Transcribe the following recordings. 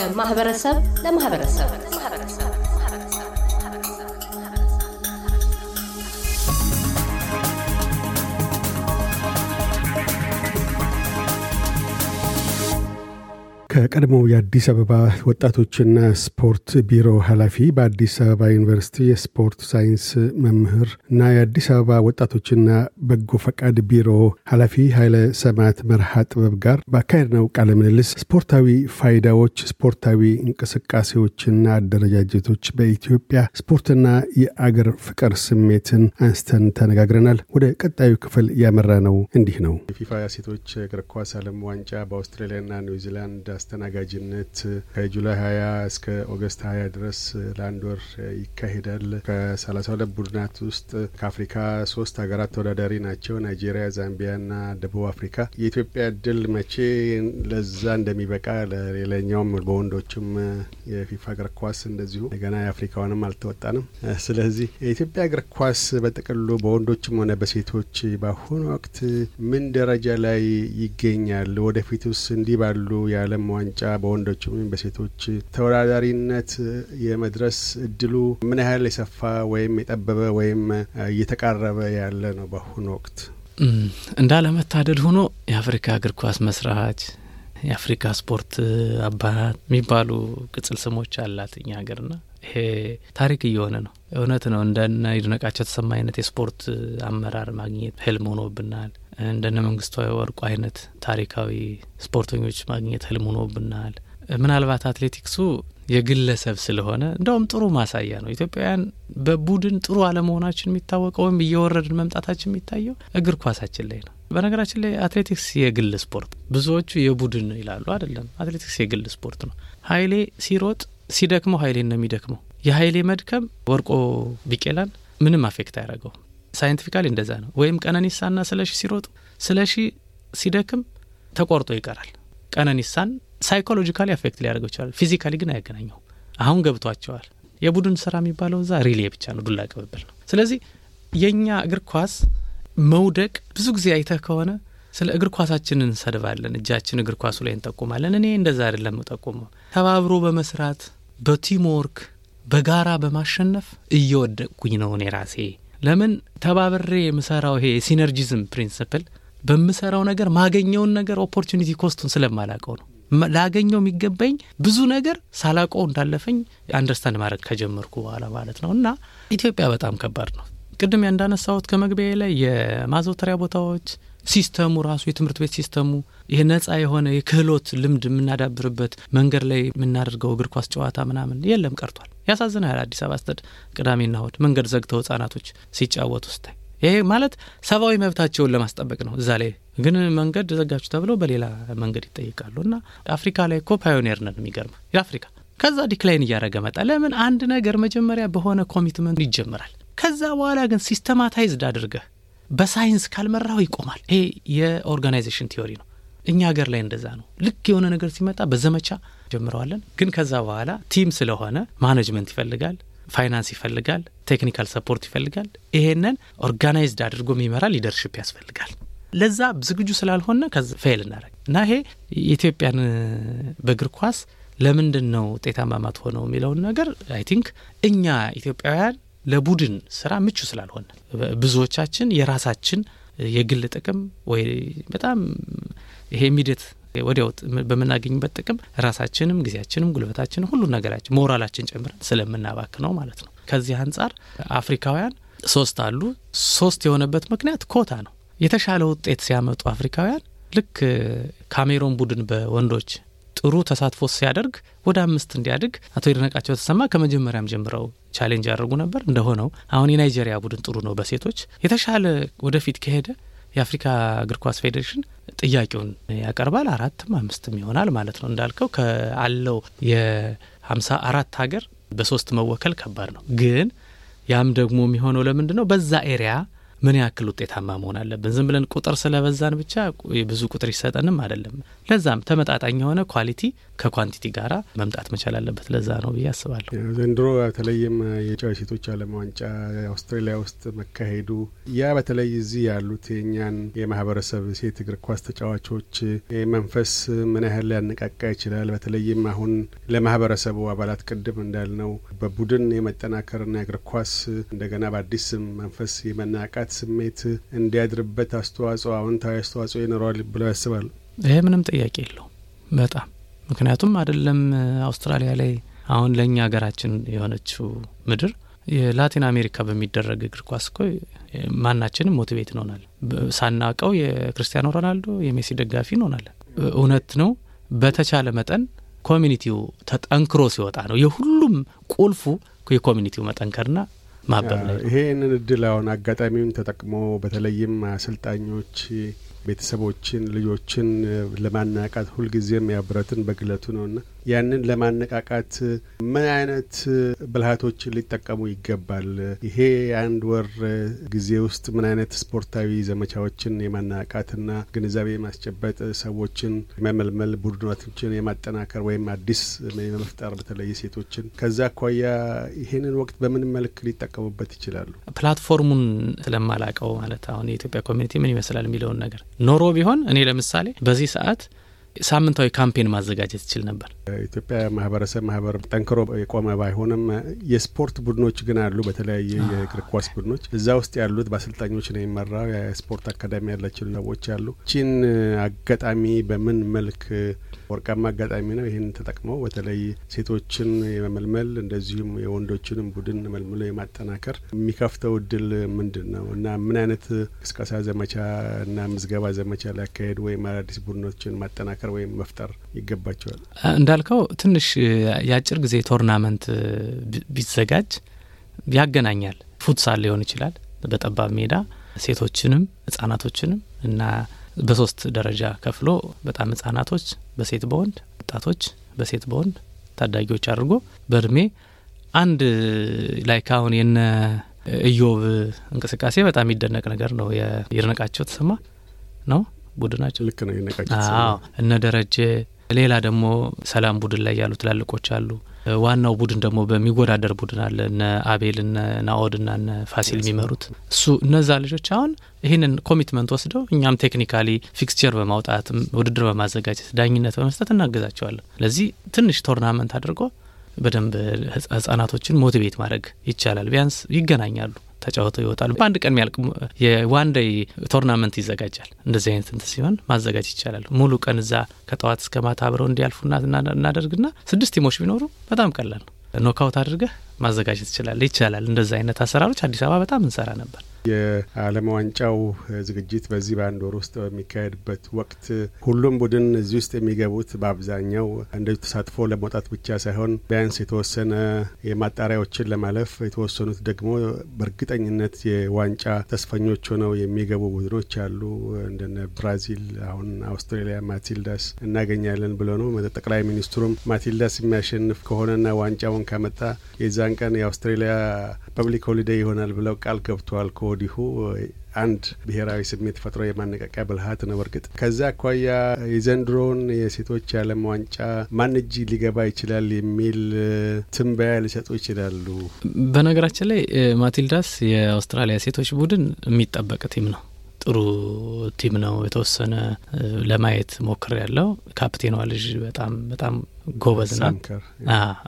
ከማህበረሰብ ለማህበረሰብ ከቀድሞው የአዲስ አበባ ወጣቶችና ስፖርት ቢሮ ኃላፊ በአዲስ አበባ ዩኒቨርሲቲ የስፖርት ሳይንስ መምህር እና የአዲስ አበባ ወጣቶችና በጎ ፈቃድ ቢሮ ኃላፊ ኃይለ ሰማዕት መርሃ ጥበብ ጋር ባካሄድነው ቃለ ምልልስ ስፖርታዊ ፋይዳዎች፣ ስፖርታዊ እንቅስቃሴዎችና አደረጃጀቶች በኢትዮጵያ ስፖርትና የአገር ፍቅር ስሜትን አንስተን ተነጋግረናል። ወደ ቀጣዩ ክፍል ያመራነው እንዲህ ነው። የፊፋ ሴቶች እግር ኳስ ዓለም ዋንጫ በአውስትራሊያና ኒውዚላንድ አስተናጋጅነት ከጁላይ 20 እስከ ኦገስት 20 ድረስ ለአንድ ወር ይካሄዳል። ከሰላሳ ሁለት ቡድናት ውስጥ ከአፍሪካ ሶስት ሀገራት ተወዳዳሪ ናቸው፣ ናይጄሪያ፣ ዛምቢያና ደቡብ አፍሪካ። የኢትዮጵያ እድል መቼ ለዛ እንደሚበቃ ለሌላኛውም በወንዶችም የፊፋ እግር ኳስ እንደዚሁ ገና የአፍሪካውንም አልተወጣንም። ስለዚህ የኢትዮጵያ እግር ኳስ በጥቅሉ በወንዶችም ሆነ በሴቶች በአሁኑ ወቅት ምን ደረጃ ላይ ይገኛል? ወደፊትስ እንዲህ ባሉ የዓለም ዋንጫ በወንዶችም በሴቶች ተወዳዳሪነት የመድረስ እድሉ ምን ያህል የሰፋ ወይም የጠበበ ወይም እየተቃረበ ያለ ነው? በአሁኑ ወቅት እንዳለመታደል ሆኖ የአፍሪካ እግር ኳስ መስራች የአፍሪካ ስፖርት አባት የሚባሉ ቅጽል ስሞች አላት እኛ ሀገርና ይሄ ታሪክ እየሆነ ነው። እውነት ነው። እንደነ ይድነቃቸው ተሰማ አይነት የስፖርት አመራር ማግኘት ህልም ሆኖብናል። እንደነ መንግስቱ ወርቁ አይነት ታሪካዊ ስፖርተኞች ማግኘት ህልም ሆኖብናል። ምናልባት አትሌቲክሱ የግለሰብ ስለሆነ እንደውም ጥሩ ማሳያ ነው። ኢትዮጵያውያን በቡድን ጥሩ አለመሆናችን የሚታወቀው ወይም እየወረድን መምጣታችን የሚታየው እግር ኳሳችን ላይ ነው። በነገራችን ላይ አትሌቲክስ የግል ስፖርት፣ ብዙዎቹ የቡድን ይላሉ። አይደለም፣ አትሌቲክስ የግል ስፖርት ነው። ሀይሌ ሲሮጥ ሲደክመው ሀይሌን ነው የሚደክመው። የሀይሌ መድከም ወርቆ ቢቄላን ምንም affect አያደርገው። scientifically እንደዛ ነው። ወይም ቀነኒሳና ስለሺ ሲሮጡ ስለሺ ሲደክም ተቆርጦ ይቀራል። ቀነኒሳን psychologically affect ሊያደርገው ይችላል። physically ግን አያገናኘው። አሁን ገብቷቸዋል። የቡድን ስራ የሚባለው እዛ relay ብቻ ነው፣ ዱላ ቅብብል ነው። ስለዚህ የእኛ እግር ኳስ መውደቅ ብዙ ጊዜ አይተህ ከሆነ ስለ እግር ኳሳችን እንሰድባለን፣ እጃችን እግር ኳሱ ላይ እንጠቁማለን። እኔ እንደዛ አይደለም ጠቁመው ተባብሮ በመስራት በ team work በጋራ በማሸነፍ እየወደቅኩኝ ነው እኔ ራሴ። ለምን ተባብሬ የምሰራው ይሄ የ synergism principle በምሰራው ነገር ማገኘውን ነገር opportunity cost ኡን ስለማላቀው ነው። ላገኘው የሚገባኝ ብዙ ነገር ሳላቀው እንዳለፈኝ understand ማድረግ ከጀመርኩ በኋላ ማለት ነው። እና ኢትዮጵያ በጣም ከባድ ነው። ቅድም እንዳነሳሁት ከመግቢያ ላይ የማዘውተሪያ ቦታዎች system ኡ ራሱ የትምህርት ቤት system ኡ ይህ ነጻ የሆነ የክህሎት ልምድ የምናዳብርበት መንገድ ላይ የምናደርገው እግር ኳስ ጨዋታ ምናምን የለም ቀርቷል። ያሳዝናል። አዲስ አበባ ስተድ ቅዳሜና እሁድ መንገድ ዘግተው ህጻናቶች ሲጫወቱ ስታይ ይሄ ማለት ሰብአዊ መብታቸውን ለማስጠበቅ ነው። እዛ ላይ ግን መንገድ ዘጋችሁ ተብለው በሌላ መንገድ ይጠይቃሉ። እና አፍሪካ ላይ እኮ pioneer ነን። የሚገርም የአፍሪካ ከዛ decline እያደረገ መጣ። ለምን አንድ ነገር መጀመሪያ በሆነ commitment ይጀምራል። ከዛ በኋላ ግን systematized አድርገህ በሳይንስ ካልመራው ይቆማል። ይሄ የ organization theory ነው። እኛ ሀገር ላይ እንደዛ ነው። ልክ የሆነ ነገር ሲመጣ በዘመቻ ጀምረዋለን። ግን ከዛ በኋላ team ስለሆነ management ይፈልጋል፣ ፋይናንስ ይፈልጋል፣ technical support ይፈልጋል። ይሄንን organized አድርጎ የሚመራ leadership ያስፈልጋል። ለዛ ዝግጁ ስላልሆነ ከዚ fail እናደረግ እና ይሄ የኢትዮጵያን በእግር ኳስ ለምንድን ነው ውጤታማ ማትሆነው የሚለውን ነገር I think እኛ ኢትዮጵያውያን ለቡድን ስራ ምቹ ስላልሆነ ብዙዎቻችን የራሳችን የግል ጥቅም ወይ በጣም ይሄ immediate ወዲያው በምናገኝበት ጥቅም ራሳችንም ጊዜያችንም ጉልበታችንም ሁሉ ነገራችን ሞራላችን ጨምረን ስለምናባክን ነው ማለት ነው። ከዚህ አንጻር አፍሪካውያን ሶስት አሉ። ሶስት የሆነበት ምክንያት ኮታ ነው። የተሻለ ውጤት ሲያመጡ አፍሪካውያን ልክ ካሜሮን ቡድን በወንዶች ጥሩ ተሳትፎ ሲያደርግ ወደ አምስት እንዲያድግ አቶ ይድነቃቸው ተሰማ ከመጀመሪያም ጀምረው challenge ያደርጉ ነበር። እንደሆነው አሁን የናይጄሪያ ቡድን ጥሩ ነው በሴቶች የተሻለ ወደፊት ከሄደ የአፍሪካ እግር ኳስ ፌዴሬሽን ጥያቄውን ያቀርባል። አራትም አምስትም ይሆናል ማለት ነው። እንዳልከው ከአለው የሀምሳ አራት ሀገር በሶስት መወከል ከባድ ነው። ግን ያም ደግሞ የሚሆነው ለምንድን ነው? በዛ area ምን ያክል ውጤታማ መሆን አለብን። ዝም ብለን ቁጥር ስለበዛን ብቻ ብዙ ቁጥር ይሰጠንም አይደለም። ለዛም ተመጣጣኝ የሆነ quality ከ quantity ጋራ መምጣት መቻል አለበት። ለዛ ነው ብዬ አስባለሁ። ዘንድሮ በተለይም የጨዋ ሴቶች ዓለም ዋንጫ አውስትራሊያ ውስጥ መካሄዱ ያ በተለይ እዚህ ያሉት የእኛን የማህበረሰብ ሴት እግር ኳስ ተጫዋቾች መንፈስ ምን ያህል ሊያነቃቃ ይችላል? በተለይም አሁን ለማህበረሰቡ አባላት ቅድም እንዳልነው በቡድን የመጠናከርና የእግር ኳስ እንደገና በአዲስ መንፈስ የመናቃት ስሜት እንዲያድርበት አስተዋጽኦ አዎንታዊ አስተዋጽኦ ይኖረዋል ብለው ያስባሉ? ይሄ ምንም ጥያቄ የለው በጣም ምክንያቱም አይደለም አውስትራሊያ ላይ አሁን ለእኛ ሀገራችን የሆነችው ምድር የላቲን አሜሪካ በሚደረግ እግር ኳስ እኮ ማናችንም motivate እንሆናለን። ሳናቀው የክርስቲያኖ ሮናልዶ የሜሲ ደጋፊ እንሆናለን። እውነት ነው። በተቻለ መጠን community ው ተጠንክሮ ሲወጣ ነው የሁሉም ቁልፉ የ community ው መጠንከርና ማበብ ላይ ይሄንን እድል አሁን አጋጣሚውን ተጠቅሞ በተለይም አሰልጣኞች ቤተሰቦችን፣ ልጆችን ለማነቃቃት ሁልጊዜም ያብረትን በግለቱ ነውና ያንን ለማነቃቃት ምን አይነት ብልሃቶችን ሊጠቀሙ ይገባል? ይሄ አንድ ወር ጊዜ ውስጥ ምን አይነት ስፖርታዊ ዘመቻዎችን የማነቃቃትና ግንዛቤ የማስጨበጥ ሰዎችን የመመልመል ቡድኖችን የማጠናከር ወይም አዲስ የመፍጠር በተለይ ሴቶችን ከዛ አኳያ ይሄንን ወቅት በምን መልክ ሊጠቀሙበት ይችላሉ? platform ኡን ስለማላቀው ማለት አሁን የኢትዮጵያ community ምን ይመስላል የሚለውን ነገር ኖሮ ቢሆን እኔ ለምሳሌ በዚህ ሰዓት ሳምንታዊ campaign ማዘጋጀት ይችል ነበር። ኢትዮጵያ ማህበረሰብ ማህበር ጠንክሮ የቆመ ባይሆንም የስፖርት ቡድኖች ግን አሉ። በተለያየ የእግር ኳስ ቡድኖች እዛ ውስጥ ያሉት በአሰልጣኞች ነው የሚመራው። የስፖርት አካዳሚ ያላቸው ሰዎች አሉ። ይቺን አጋጣሚ በምን መልክ ወርቃማ አጋጣሚ ነው። ይህን ተጠቅመው በተለይ ሴቶችን የመመልመል እንደዚሁም የወንዶችንም ቡድን መልምሎ የማጠናከር የሚከፍተው እድል ምንድን ነው እና ምን አይነት ቅስቀሳ ዘመቻ እና ምዝገባ ዘመቻ ሊያካሄዱ ወይም አዳዲስ ቡድኖችን ማጠናከር ወይም መፍጠር ይገባቸዋል? እንዳልከው ትንሽ የአጭር ጊዜ tournament ቢዘጋጅ ያገናኛል። futsal ሊሆን ይችላል በጠባብ ሜዳ ሴቶችንም ህጻናቶችንም እና በሶስት ደረጃ ከፍሎ በጣም ህጻናቶች በሴት በወንድ ወጣቶች በሴት በወንድ ታዳጊዎች አድርጎ በእድሜ አንድ ላይ ካሁን የነ እዮብ እንቅስቃሴ በጣም የሚደነቅ ነገር ነው። ይድነቃቸው ተሰማ ነው ቡድናቸው ልክ ነው። እነ ደረጀ ሌላ ደግሞ ሰላም ቡድን ላይ ያሉ ትላልቆች አሉ። ዋናው ቡድን ደግሞ በሚወዳደር ቡድን አለ እነ አቤል እነ ናኦድ ና እነ ፋሲል የሚመሩት እሱ እነዛ ልጆች አሁን ይህንን commitment ወስደው እኛም technically fixture በማውጣት ውድድር በማዘጋጀት ዳኝነት በመስጠት እናገዛቸዋለን። ለዚህ ትንሽ tournament አድርጎ በደንብ ህጻናቶችን motivate ማድረግ ይቻላል። ቢያንስ ይገናኛሉ፣ ተጫውተው ይወጣሉ። በአንድ ቀን የሚያልቅ የ one day tournament ይዘጋጃል። እንደዚህ አይነት እንትን ሲሆን ማዘጋጅ ይቻላል። ሙሉ ቀን እዛ ከጠዋት እስከ ማታ አብረው እንዲያልፉና እናደርግና ስድስት team ኦች ቢኖሩ በጣም ቀላል ነው። knockout አድርገህ ማዘጋጀት ይችላል ይቻላል። እንደዚህ አይነት አሰራሮች አዲስ አበባ በጣም እንሰራ ነበር። የዓለም ዋንጫው ዝግጅት በዚህ በአንድ ወር ውስጥ በሚካሄድበት ወቅት ሁሉም ቡድን እዚህ ውስጥ የሚገቡት በአብዛኛው እንደ ተሳትፎ ለመውጣት ብቻ ሳይሆን ቢያንስ የተወሰነ የማጣሪያዎችን ለማለፍ የተወሰኑት ደግሞ በእርግጠኝነት የዋንጫ ተስፈኞች ሆነው የሚገቡ ቡድኖች አሉ። እንደነ ብራዚል፣ አሁን አውስትራሊያ ማቲልዳስ እናገኛለን ብሎ ነው። ጠቅላይ ሚኒስትሩም ማቲልዳስ የሚያሸንፍ ከሆነና ዋንጫውን ካመጣ የዛን ቀን የአውስትራሊያ public holiday ይሆናል ብለው ቃል ገብተዋል። ከወዲሁ አንድ ብሔራዊ ስሜት ፈጥሮ የማነቃቂያ ብልሃት ነው። በእርግጥ ከዛ አኳያ የዘንድሮውን የሴቶች የዓለም ዋንጫ ማን እጅ ሊገባ ይችላል የሚል ትንበያ ሊሰጡ ይችላሉ? በነገራችን ላይ ማቲልዳስ የአውስትራሊያ ሴቶች ቡድን የሚጠበቅ team ነው። ጥሩ team ነው። የተወሰነ ለማየት ሞክር ያለው ካፕቴኗ ልጅ በጣም በጣም ጎበዝ ናት።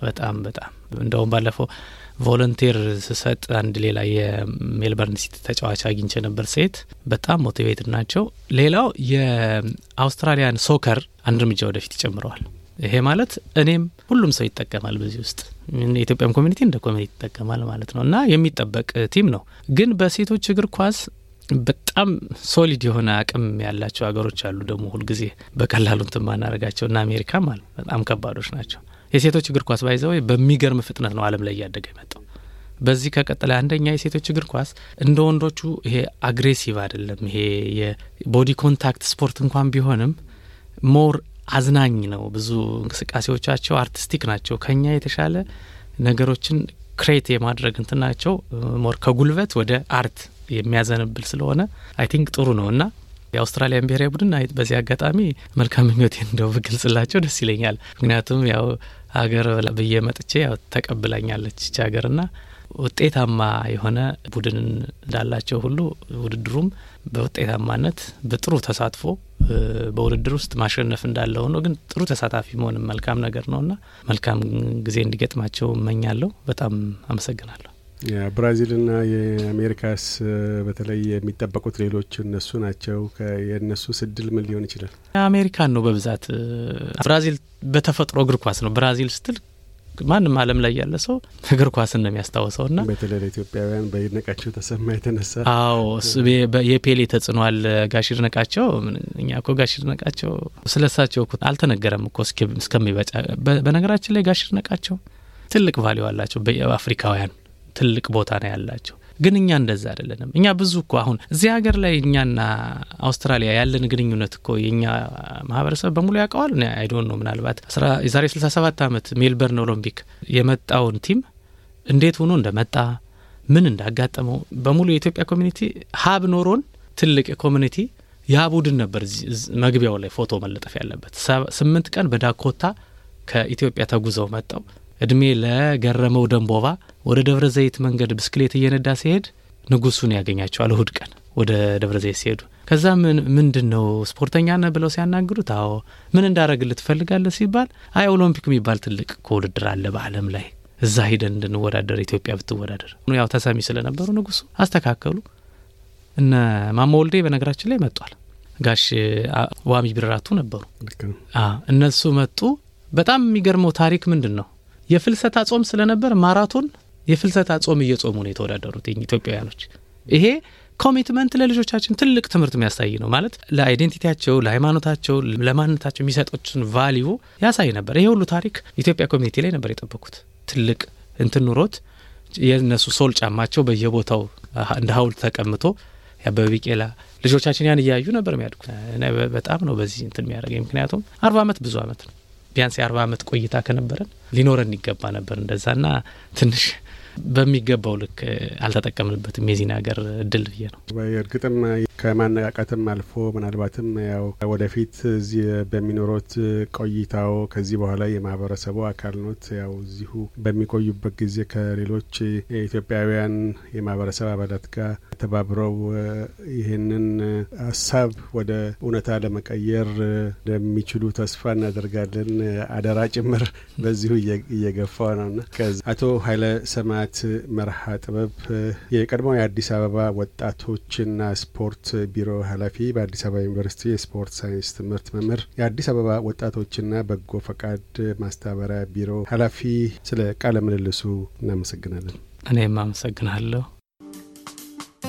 በጣም በጣም እንደውም ባለፈው volunteer ስሰጥ አንድ ሌላ የሜልበርን ሲቲ ተጫዋች አግኝቼ ነበር። ሴት በጣም motivated ናቸው። ሌላው የአውስትራሊያን soccer አንድ እርምጃ ወደፊት ይጨምረዋል። ይሄ ማለት እኔም ሁሉም ሰው ይጠቀማል። በዚህ ውስጥ የኢትዮጵያም community እንደ community ይጠቀማል ማለት ነው እና የሚጠበቅ team ነው። ግን በሴቶች እግር ኳስ በጣም solid የሆነ አቅም ያላቸው ሀገሮች አሉ። ደግሞ ሁልጊዜ በቀላሉ እንትን ማናረጋቸው እና አሜሪካም አለ በጣም ከባዶች ናቸው። የሴቶች እግር ኳስ ባይዘው በሚገርም ፍጥነት ነው ዓለም ላይ እያደገ የመጣው። በዚህ ከቀጠለ አንደኛ የሴቶች እግር ኳስ እንደ ወንዶቹ ይሄ aggressive አይደለም። ይሄ የ body contact ስፖርት እንኳን ቢሆንም more አዝናኝ ነው። ብዙ እንቅስቃሴዎቻቸው artistic ናቸው። ከኛ የተሻለ ነገሮችን create የማድረግ እንትን ናቸው። more ከጉልበት ወደ art የሚያዘንብል ስለሆነ I think ጥሩ ነው እና የአውስትራሊያን ብሔራዊ ቡድን በዚህ አጋጣሚ መልካም ምኞቴን እንደው ብገልጽላቸው ደስ ይለኛል። ምክንያቱም ያው ሀገር ብዬ መጥቼ ያው ተቀብላኛለች ይች ሀገርና ውጤታማ የሆነ ቡድን እንዳላቸው ሁሉ ውድድሩም በውጤታማነት በጥሩ ተሳትፎ በውድድር ውስጥ ማሸነፍ እንዳለ ሆኖ ግን ጥሩ ተሳታፊ መሆንም መልካም ነገር ነውና መልካም ጊዜ እንዲገጥማቸው እመኛለሁ። በጣም አመሰግናለሁ። የብራዚልና የአሜሪካስ በተለይ የሚጠበቁት ሌሎች እነሱ ናቸው። የእነሱ ስድል ምን ሊሆን ይችላል? አሜሪካን ነው በብዛት። ብራዚል በተፈጥሮ እግር ኳስ ነው። ብራዚል ስትል ማንም ዓለም ላይ ያለ ሰው እግር ኳስን ነው የሚያስታውሰው ና በተለይ ለኢትዮጵያውያን በይድነቃቸው ተሰማ የተነሳ አዎ የፔሌ ተጽዕኖ አለ። ጋሽ ይድነቃቸው እኛ እኮ ጋሽ ይድነቃቸው ስለ እሳቸው አልተነገረም እኮ እስከሚበጫ። በነገራችን ላይ ጋሽ ይድነቃቸው ትልቅ value አላቸው። በአፍሪካውያን ትልቅ ቦታ ነው ያላቸው። ግን እኛ እንደዛ አይደለንም። እኛ ብዙ እኮ አሁን እዚህ ሀገር ላይ እኛና አውስትራሊያ ያለን ግንኙነት እኮ የእኛ ማህበረሰብ በሙሉ ያውቀዋል። I don't know ምናልባት የዛሬ 67 ዓመት ሜልበርን ኦሎምፒክ የመጣውን team እንዴት ሆኖ እንደመጣ ምን እንዳጋጠመው በሙሉ የኢትዮጵያ community hub ኖሮን ትልቅ community ያ ቡድን ነበር መግቢያው ላይ ፎቶ መለጠፍ ያለበት። ስምንት ቀን በዳኮታ ከኢትዮጵያ ተጉዘው መጣው እድሜ ለገረመው ደንቦባ ወደ ደብረ ዘይት መንገድ ብስክሌት እየነዳ ሲሄድ ንጉሱን ያገኛቸዋል። እሁድ ቀን ወደ ደብረ ዘይት ሲሄዱ ከዛ ምን ምንድን ነው ስፖርተኛ ነህ ብለው ሲያናግሩት፣ አዎ ምን እንዳረግልህ ትፈልጋለህ ሲባል፣ አይ ኦሎምፒክ የሚባል ትልቅ ውድድር አለ በዓለም ላይ እዛ ሂደን እንድንወዳደር ኢትዮጵያ ብትወዳደር። ያው ተሰሚ ስለነበሩ ንጉሱ አስተካከሉ። እነ ማሞ ወልዴ በነገራችን ላይ መጧል። ጋሽ ዋሚ ቢራቱ ነበሩ። እነሱ መጡ። በጣም የሚገርመው ታሪክ ምንድን ነው የፍልሰታ ጾም ስለነበር ማራቶን የፍልሰታ ጾም እየጾሙ ነው የተወዳደሩት ኢትዮጵያውያኖች። ይሄ commitment ለልጆቻችን ትልቅ ትምህርት የሚያሳይ ነው ማለት ለ identity ያቸው፣ ለሃይማኖታቸው፣ ለማንነታቸው የሚሰጡትን value ያሳይ ነበር። ይሄ ሁሉ ታሪክ ኢትዮጵያ community ላይ ነበር የጠበቁት። ትልቅ እንትን ኑሮት የእነሱ ሶል ጫማቸው በየቦታው እንደ ሀውልት ተቀምጦ የአበበ ልጆቻችን ያን እያዩ ነበር የሚያድጉት። በጣም ነው በዚህ እንትን የሚያደርገኝ ምክንያቱም አርባ ዓመት ብዙ ዓመት ነው ቢያንስ የአርባ ዓመት ቆይታ ከነበረን ሊኖረን ይገባ ነበር እንደዛና ትንሽ በሚገባው ልክ አልተጠቀምንበትም የዚህን ሀገር እድል ብዬ ነው። እርግጥም ከማነቃቃትም አልፎ ምናልባትም ያው ወደፊት እዚህ በሚኖሩት ቆይታው ከዚህ በኋላ የማህበረሰቡ አካል ኖት ያው እዚሁ በሚቆዩበት ጊዜ ከሌሎች የኢትዮጵያውያን የማህበረሰብ አባላት ጋር ተባብረው ይህንን ሀሳብ ወደ እውነታ ለመቀየር እንደሚችሉ ተስፋ እናደርጋለን። አደራ ጭምር በዚሁ እየገፋ ነውና አቶ ኃይለ ሰማያት መርሃ ጥበብ የቀድሞው የአዲስ አበባ ወጣቶችና ስፖርት ቢሮ ኃላፊ፣ በአዲስ አበባ ዩኒቨርሲቲ የስፖርት ሳይንስ ትምህርት መምህር፣ የአዲስ አበባ ወጣቶችና በጎ ፈቃድ ማስተባበሪያ ቢሮ ኃላፊ፣ ስለ ቃለ ምልልሱ እናመሰግናለን። እኔም አመሰግናለሁ።